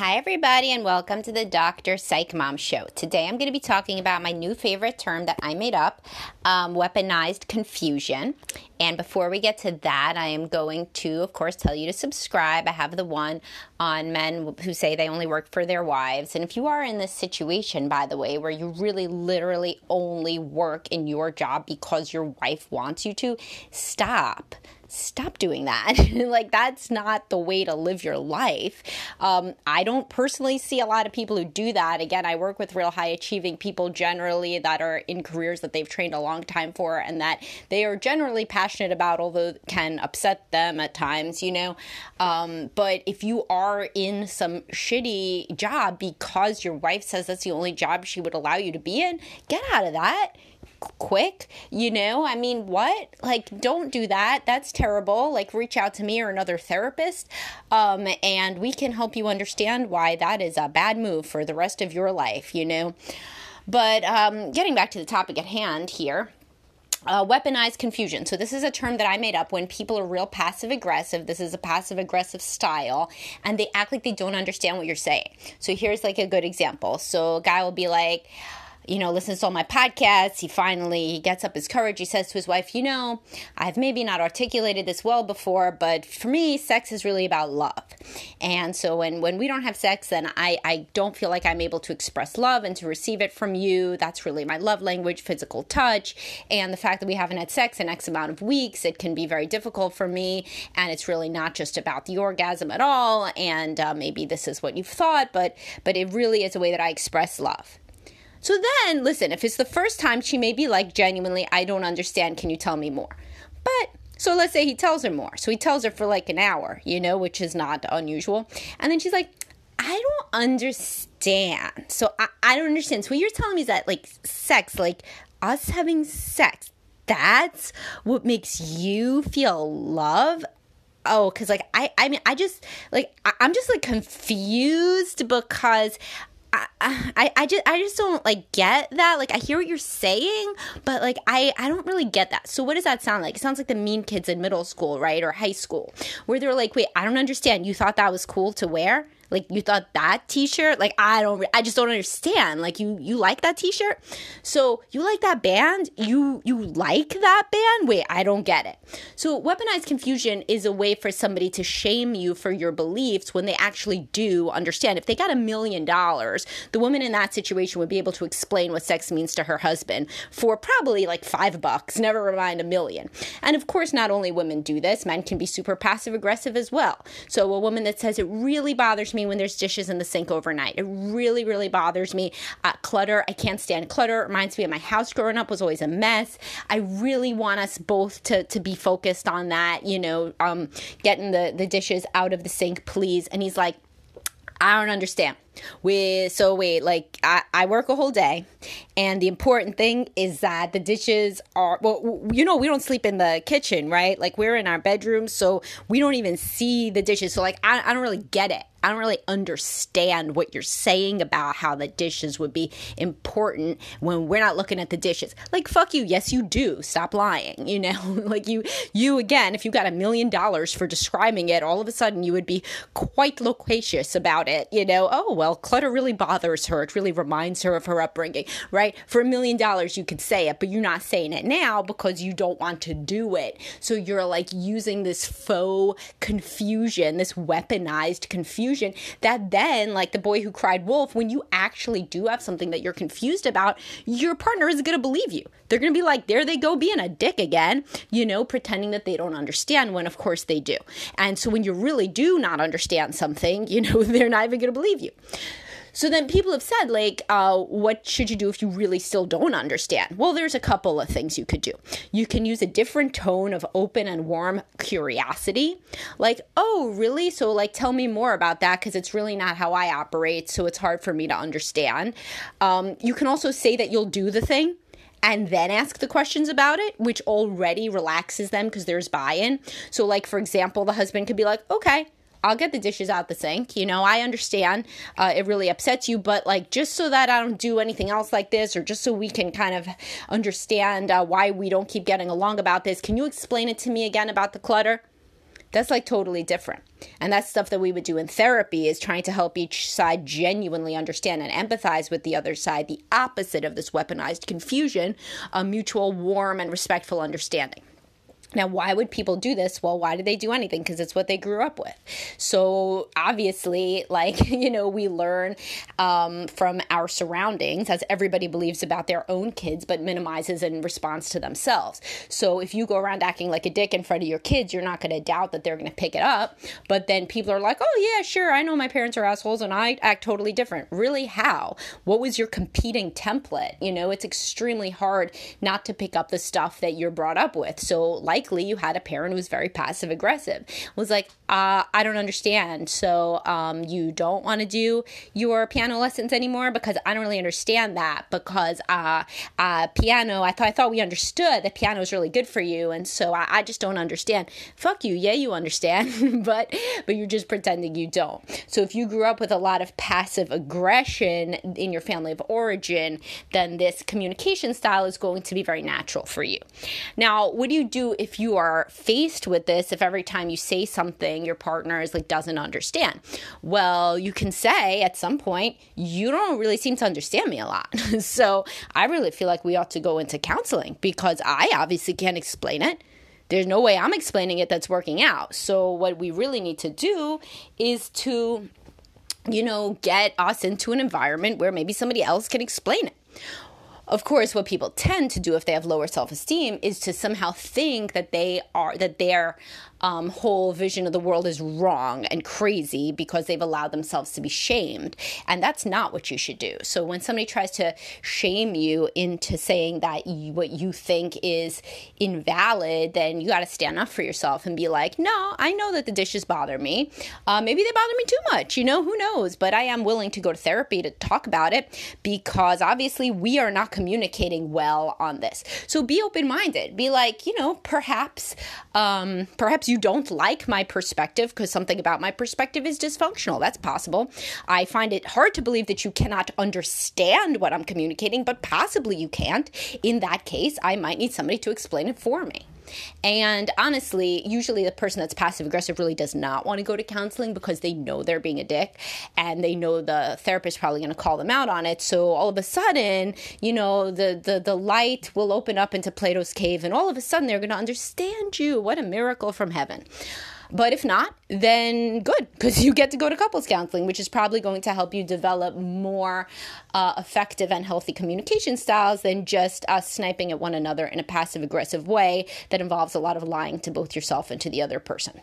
Hi, everybody, and welcome to the Dr. Psych Mom Show. Today I'm going to be talking about my new favorite term that I made up um, weaponized confusion. And before we get to that, I am going to, of course, tell you to subscribe. I have the one on men who say they only work for their wives. And if you are in this situation, by the way, where you really literally only work in your job because your wife wants you to, stop stop doing that. like, that's not the way to live your life. Um, I don't personally see a lot of people who do that. Again, I work with real high achieving people generally that are in careers that they've trained a long time for and that they are generally passionate about, although can upset them at times, you know. Um, but if you are in some shitty job because your wife says that's the only job she would allow you to be in, get out of that quick you know? I mean what? Like don't do that. That's terrible. Like reach out to me or another therapist um, and we can help you understand why that is a bad move for the rest of your life you know? But um, getting back to the topic at hand here uh, weaponized confusion. So, this is a term that I made up when people are real passive aggressive. This is a passive aggressive style, and they act like they don't understand what you're saying. So, here's like a good example. So, a guy will be like, you know, listens to all my podcasts. He finally he gets up his courage. He says to his wife, "You know, I've maybe not articulated this well before, but for me, sex is really about love. And so when when we don't have sex, then I I don't feel like I'm able to express love and to receive it from you. That's really my love language, physical touch. And the fact that we haven't had sex in X amount of weeks, it can be very difficult for me. And it's really not just about the orgasm at all. And uh, maybe this is what you've thought, but but it really is a way that I express love." So then, listen, if it's the first time, she may be like, genuinely, I don't understand. Can you tell me more? But so let's say he tells her more. So he tells her for like an hour, you know, which is not unusual. And then she's like, I don't understand. So I, I don't understand. So what you're telling me is that like sex, like us having sex, that's what makes you feel love oh because like i i mean i just like I, i'm just like confused because I, I, I just I just don't like get that. Like I hear what you're saying, but like I I don't really get that. So what does that sound like? It sounds like the mean kids in middle school, right? Or high school, where they're like, "Wait, I don't understand. You thought that was cool to wear?" Like you thought that t-shirt? Like i don't i just don't understand. Like you you like that t-shirt? So you like that band? You you like that band? Wait i don't get it. So weaponized confusion is a way for somebody to shame you for your beliefs when they actually do understand. If they got a million dollars the woman in that situation would be able to explain what sex means to her husband for probably like five bucks never mind a million. And of course not only women do this men can be super passive aggressive as well. So a woman that says it really bothers me me when there's dishes in the sink overnight. It really, really bothers me. Uh, clutter, I can't stand clutter. It reminds me of my house growing up was always a mess. I really want us both to to be focused on that, you know, um, getting the, the dishes out of the sink, please. And he's like, I don't understand. We so wait, like I, I work a whole day, and the important thing is that the dishes are well, you know, we don't sleep in the kitchen, right? Like we're in our bedroom, so we don't even see the dishes. So like I, I don't really get it. I don't really understand what you're saying about how the dishes would be important when we're not looking at the dishes. Like fuck you, yes you do. Stop lying. You know, like you you again, if you got a million dollars for describing it, all of a sudden you would be quite loquacious about it. You know, oh well, clutter really bothers her. It really reminds her of her upbringing, right? For a million dollars you could say it, but you're not saying it now because you don't want to do it. So you're like using this faux confusion, this weaponized confusion confusion that then, like the boy who cried wolf, when you actually do have something that you're confused about, your partner isn't going to believe you. They're going to be like, there they go being a dick again, you know, pretending that they don't understand when of course they do. And so when you really do not understand something, you know, they're not even going to believe you. So then people have said, like, uh, what should you do if you really still don't understand? Well, there's a couple of things you could do. You can use a different tone of open and warm curiosity, like, oh, really? So, like, tell me more about that because it's really not how I operate. So it's hard for me to understand. Um, you can also say that you'll do the thing and then ask the questions about it, which already relaxes them because there's buy in. So, like, for example, the husband could be like, okay, I'll get the dishes out the sink. You know, I understand uh, it really upsets you, but like just so that I don't do anything else like this, or just so we can kind of understand uh, why we don't keep getting along about this, can you explain it to me again about the clutter? That's like totally different. And that's stuff that we would do in therapy is trying to help each side genuinely understand and empathize with the other side, the opposite of this weaponized confusion, a mutual warm and respectful understanding. Now, why would people do this? Well, why did they do anything? Because it's what they grew up with. So, obviously, like, you know, we learn um, from our surroundings, as everybody believes about their own kids, but minimizes in response to themselves. So, if you go around acting like a dick in front of your kids, you're not going to doubt that they're going to pick it up. But then people are like, oh, yeah, sure, I know my parents are assholes and I act totally different. Really, how? What was your competing template? You know, it's extremely hard not to pick up the stuff that you're brought up with. So, like, likely you had a parent who was very passive aggressive. Was like, uh, I don't understand. So um, you don't want to do your piano lessons anymore because I don't really understand that because uh, uh, piano. I thought I thought we understood that piano is really good for you, and so I, I just don't understand. Fuck you. Yeah, you understand, but but you're just pretending you don't. So if you grew up with a lot of passive aggression in your family of origin, then this communication style is going to be very natural for you. Now, what do you do if if you are faced with this, if every time you say something, your partner is like doesn't understand, well, you can say at some point, you don't really seem to understand me a lot. so I really feel like we ought to go into counseling because I obviously can't explain it there's no way I'm explaining it that's working out. So, what we really need to do is to, you know, get us into an environment where maybe somebody else can explain it. Of course, what people tend to do if they have lower self esteem is to somehow think that they are, that they're um, whole vision of the world is wrong and crazy because they've allowed themselves to be shamed. And that's not what you should do. So when somebody tries to shame you into saying that you, what you think is invalid, then you got to stand up for yourself and be like, no, I know that the dishes bother me. Uh, maybe they bother me too much. You know, who knows? But I am willing to go to therapy to talk about it because obviously we are not communicating well on this. So be open minded. Be like, you know, perhaps, um, perhaps you don't like my perspective because something about my perspective is dysfunctional. That's possible. I find it hard to believe that you cannot understand what I'm communicating, but possibly you can't. In that case, I might need somebody to explain it for me. And honestly, usually the person that's passive aggressive really does not want to go to counseling because they know they're being a dick and they know the therapist is probably going to call them out on it. So all of a sudden, you know, the, the, the light will open up into Plato's cave and all of a sudden they're going to understand you. What a miracle from heaven. But if not, then good, because you get to go to couples counseling, which is probably going to help you develop more uh, effective and healthy communication styles than just us sniping at one another in a passive aggressive way that involves a lot of lying to both yourself and to the other person.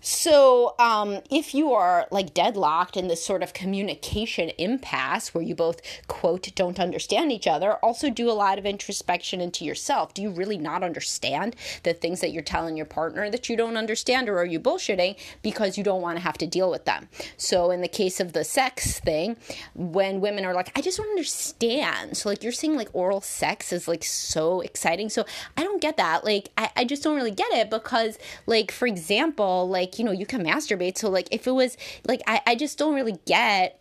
So, um, if you are like deadlocked in this sort of communication impasse where you both, quote, don't understand each other, also do a lot of introspection into yourself. Do you really not understand the things that you're telling your partner that you don't understand, or are you bullshitting because you don't want to have to deal with them? So, in the case of the sex thing, when women are like, I just don't understand. So, like, you're saying like oral sex is like so exciting. So, I don't get that. Like, I, I just don't really get it because, like, for example, like, like you know you can masturbate. So like if it was like i, I just don't really get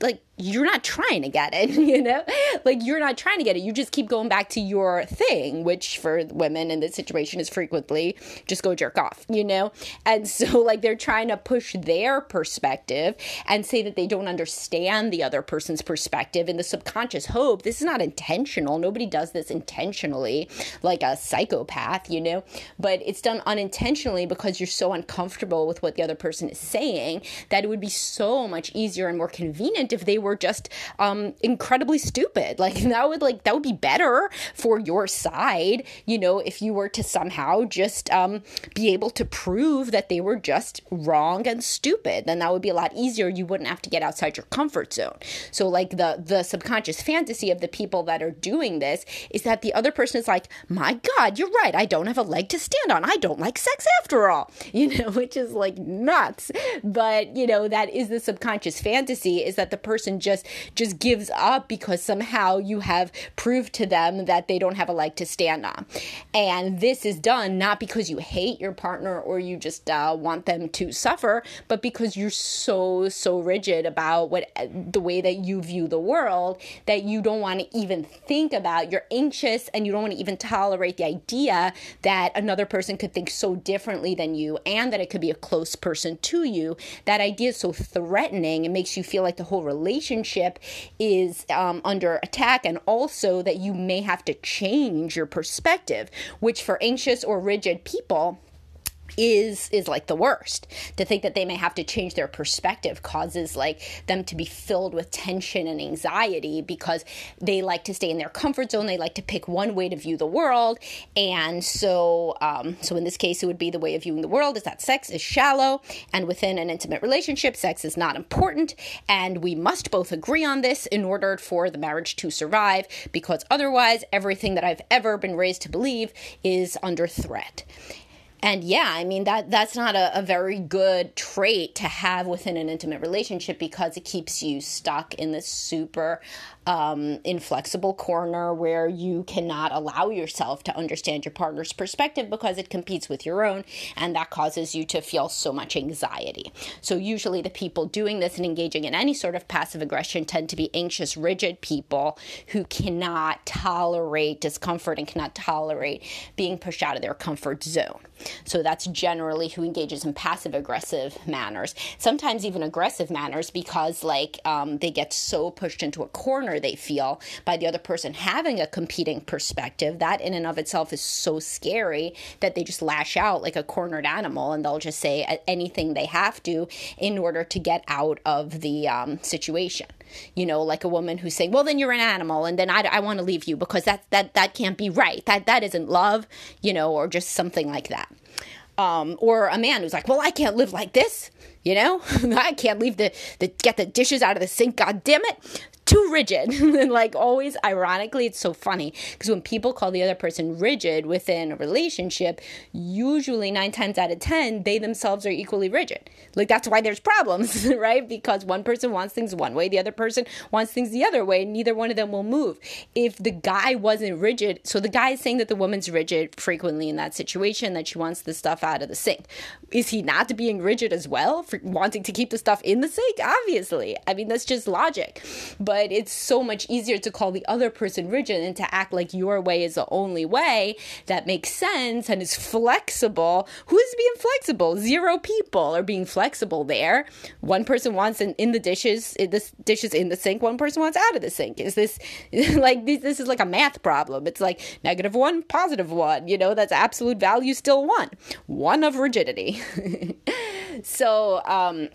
like you're not trying to get it, you know? Like you're not trying to get it. You just keep going back to your thing, which for women in this situation is frequently just go jerk off, you know? And so like they're trying to push their perspective and say that they don't understand the other person's perspective in the subconscious hope. This is not intentional. Nobody does this intentionally like a psychopath, you know? But it's done unintentionally because you're so uncomfortable with what the other person is saying that it would be so much easier and more convenient if they were just um, incredibly stupid. Like that would like that would be better for your side, you know, if you were to somehow just um, be able to prove that they were just wrong and stupid. Then that would be a lot easier. You wouldn't have to get outside your comfort zone. So like the the subconscious fantasy of the people that are doing this is that the other person is like, my God, you're right. I don't have a leg to stand on. I don't like sex after all, you know, which is like nuts. But you know that is the subconscious fantasy is that the person person just just gives up because somehow you have proved to them that they don't have a leg to stand on. And this is done not because you hate your partner or you just uh, want them to suffer, but because you're so so rigid about what the way that you view the world that you don't want to even think about. You're anxious and you don't want to even tolerate the idea that another person could think so differently than you and that it could be a close person to you. That idea is so threatening. It makes you feel like the whole relationship is um, under attack and also that you may have to change your perspective, which for anxious or rigid people, is is like the worst. To think that they may have to change their perspective causes like them to be filled with tension and anxiety because they like to stay in their comfort zone. They like to pick one way to view the world. And so um, so in this case it would be the way of viewing the world is that sex is shallow and within an intimate relationship sex is not important. And we must both agree on this in order for the marriage to survive because otherwise everything that I've ever been raised to believe is under threat and yeah i mean that that's not a, a, very good trait to have within an intimate relationship because it keeps you stuck in this super um, inflexible corner where you cannot allow yourself to understand your partner's perspective because it competes with your own, and that causes you to feel so much anxiety. So, usually, the people doing this and engaging in any sort of passive aggression tend to be anxious, rigid people who cannot tolerate discomfort and cannot tolerate being pushed out of their comfort zone. So, that's generally who engages in passive aggressive manners, sometimes even aggressive manners because, like, um, they get so pushed into a corner they feel by the other person having a competing perspective. That in and of itself is so scary that they just lash out like a cornered animal and they'll just say anything they have to in order to get out of the um, situation. You know like a woman who's saying well then you're an animal and then i, I want to leave you because that that that can't be right. That that isn't love you know or just something like that um, or a man who's like well i can't live like this you know? I can't leave the, the get the dishes out of the sink god damn it too rigid. and like always, ironically, it's so funny because when people call the other person rigid within a relationship, usually nine times out of 10, they themselves are equally rigid. Like that's why there's problems, right? Because one person wants things one way, the other person wants things the other way, neither one of them will move. If the guy wasn't rigid, so the guy is saying that the woman's rigid frequently in that situation, that she wants the stuff out of the sink. Is he not being rigid as well for wanting to keep the stuff in the sink? Obviously. I mean, that's just logic. But but it's so much easier to call the other person rigid and to act like your way is the only way that makes sense and is flexible. Who is being flexible? Zero people are being flexible there. One person wants in, in the dishes, in the dishes in the sink. One person wants out of the sink. Is this like this, this is like a math problem? It's like negative one, positive one. You know, that's absolute value still one. One of rigidity. so um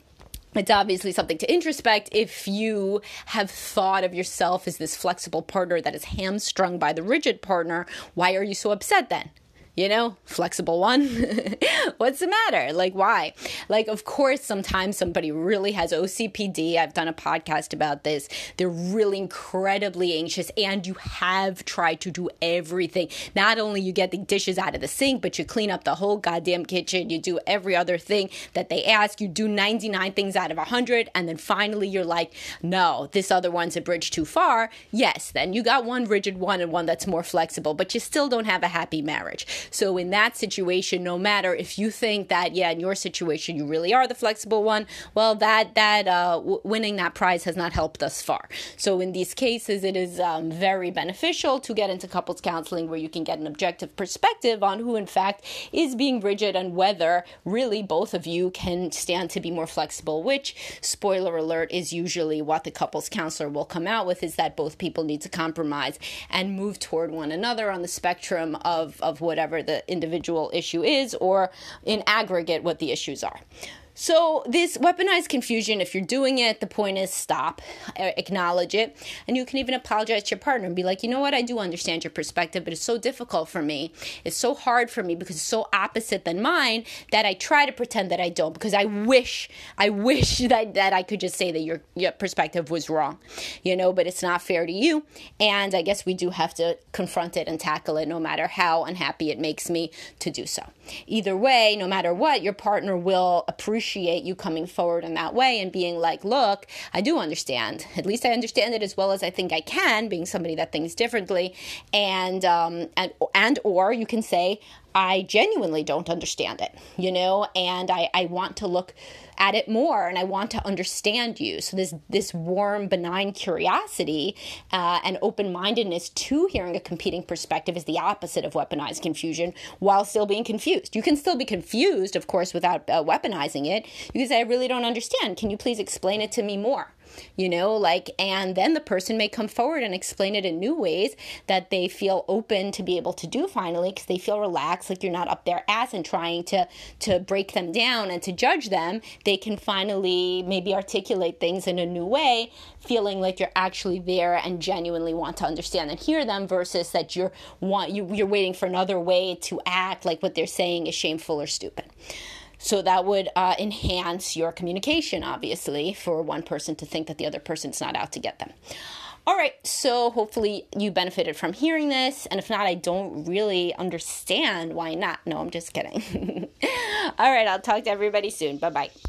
it's obviously something to introspect if you have thought of yourself as this flexible partner that is hamstrung by the rigid partner. Why are you so upset then you know, flexible one. What's the matter? Like, why? Like, of course, sometimes somebody really has OCPD. I've done a podcast about this. They're really incredibly anxious, and you have tried to do everything. Not only you get the dishes out of the sink, but you clean up the whole goddamn kitchen. You do every other thing that they ask. You do 99 things out of 100, and then finally you're like, no, this other one's a bridge too far. Yes, then you got one rigid one and one that's more flexible, but you still don't have a happy marriage. So in that situation, no matter if you think that yeah, in your situation you really are the flexible one, well that that uh, w- winning that prize has not helped thus far. So in these cases, it is um, very beneficial to get into couples counseling where you can get an objective perspective on who in fact is being rigid and whether really both of you can stand to be more flexible. Which spoiler alert is usually what the couples counselor will come out with is that both people need to compromise and move toward one another on the spectrum of of whatever whatever the individual issue is, or in aggregate, what the issues are. So, this weaponized confusion, if you're doing it, the point is stop, acknowledge it, and you can even apologize to your partner and be like, you know what, I do understand your perspective, but it's so difficult for me. It's so hard for me because it's so opposite than mine that I try to pretend that I don't because I wish, I wish that, that I could just say that your, your perspective was wrong, you know, but it's not fair to you. And I guess we do have to confront it and tackle it no matter how unhappy it makes me to do so. Either way, no matter what, your partner will appreciate you coming forward in that way and being like, look, I do understand. At least I understand it as well as I think I can, being somebody that thinks differently. And, um, and, and, or you can say, I genuinely don't understand it, you know, and I, I want to look at it more and I want to understand you. So this this warm, benign curiosity uh, and open mindedness to hearing a competing perspective is the opposite of weaponized confusion, while still being confused. You can still be confused, of course, without uh, weaponizing it. You can say, "I really don't understand. Can you please explain it to me more?" You know, like, and then the person may come forward and explain it in new ways that they feel open to be able to do finally because they feel relaxed, like you're not up their ass and trying to to break them down and to judge them. They can finally maybe articulate things in a new way, feeling like you're actually there and genuinely want to understand and hear them versus that you're want you, you're waiting for another way to act like what they're saying is shameful or stupid. So that would uh, enhance your communication, obviously, for one person to think that the other person's not out to get them. All right, so hopefully you benefited from hearing this. And if not, I don't really understand why not. No, I'm just kidding. All right, I'll talk to everybody soon. Bye bye.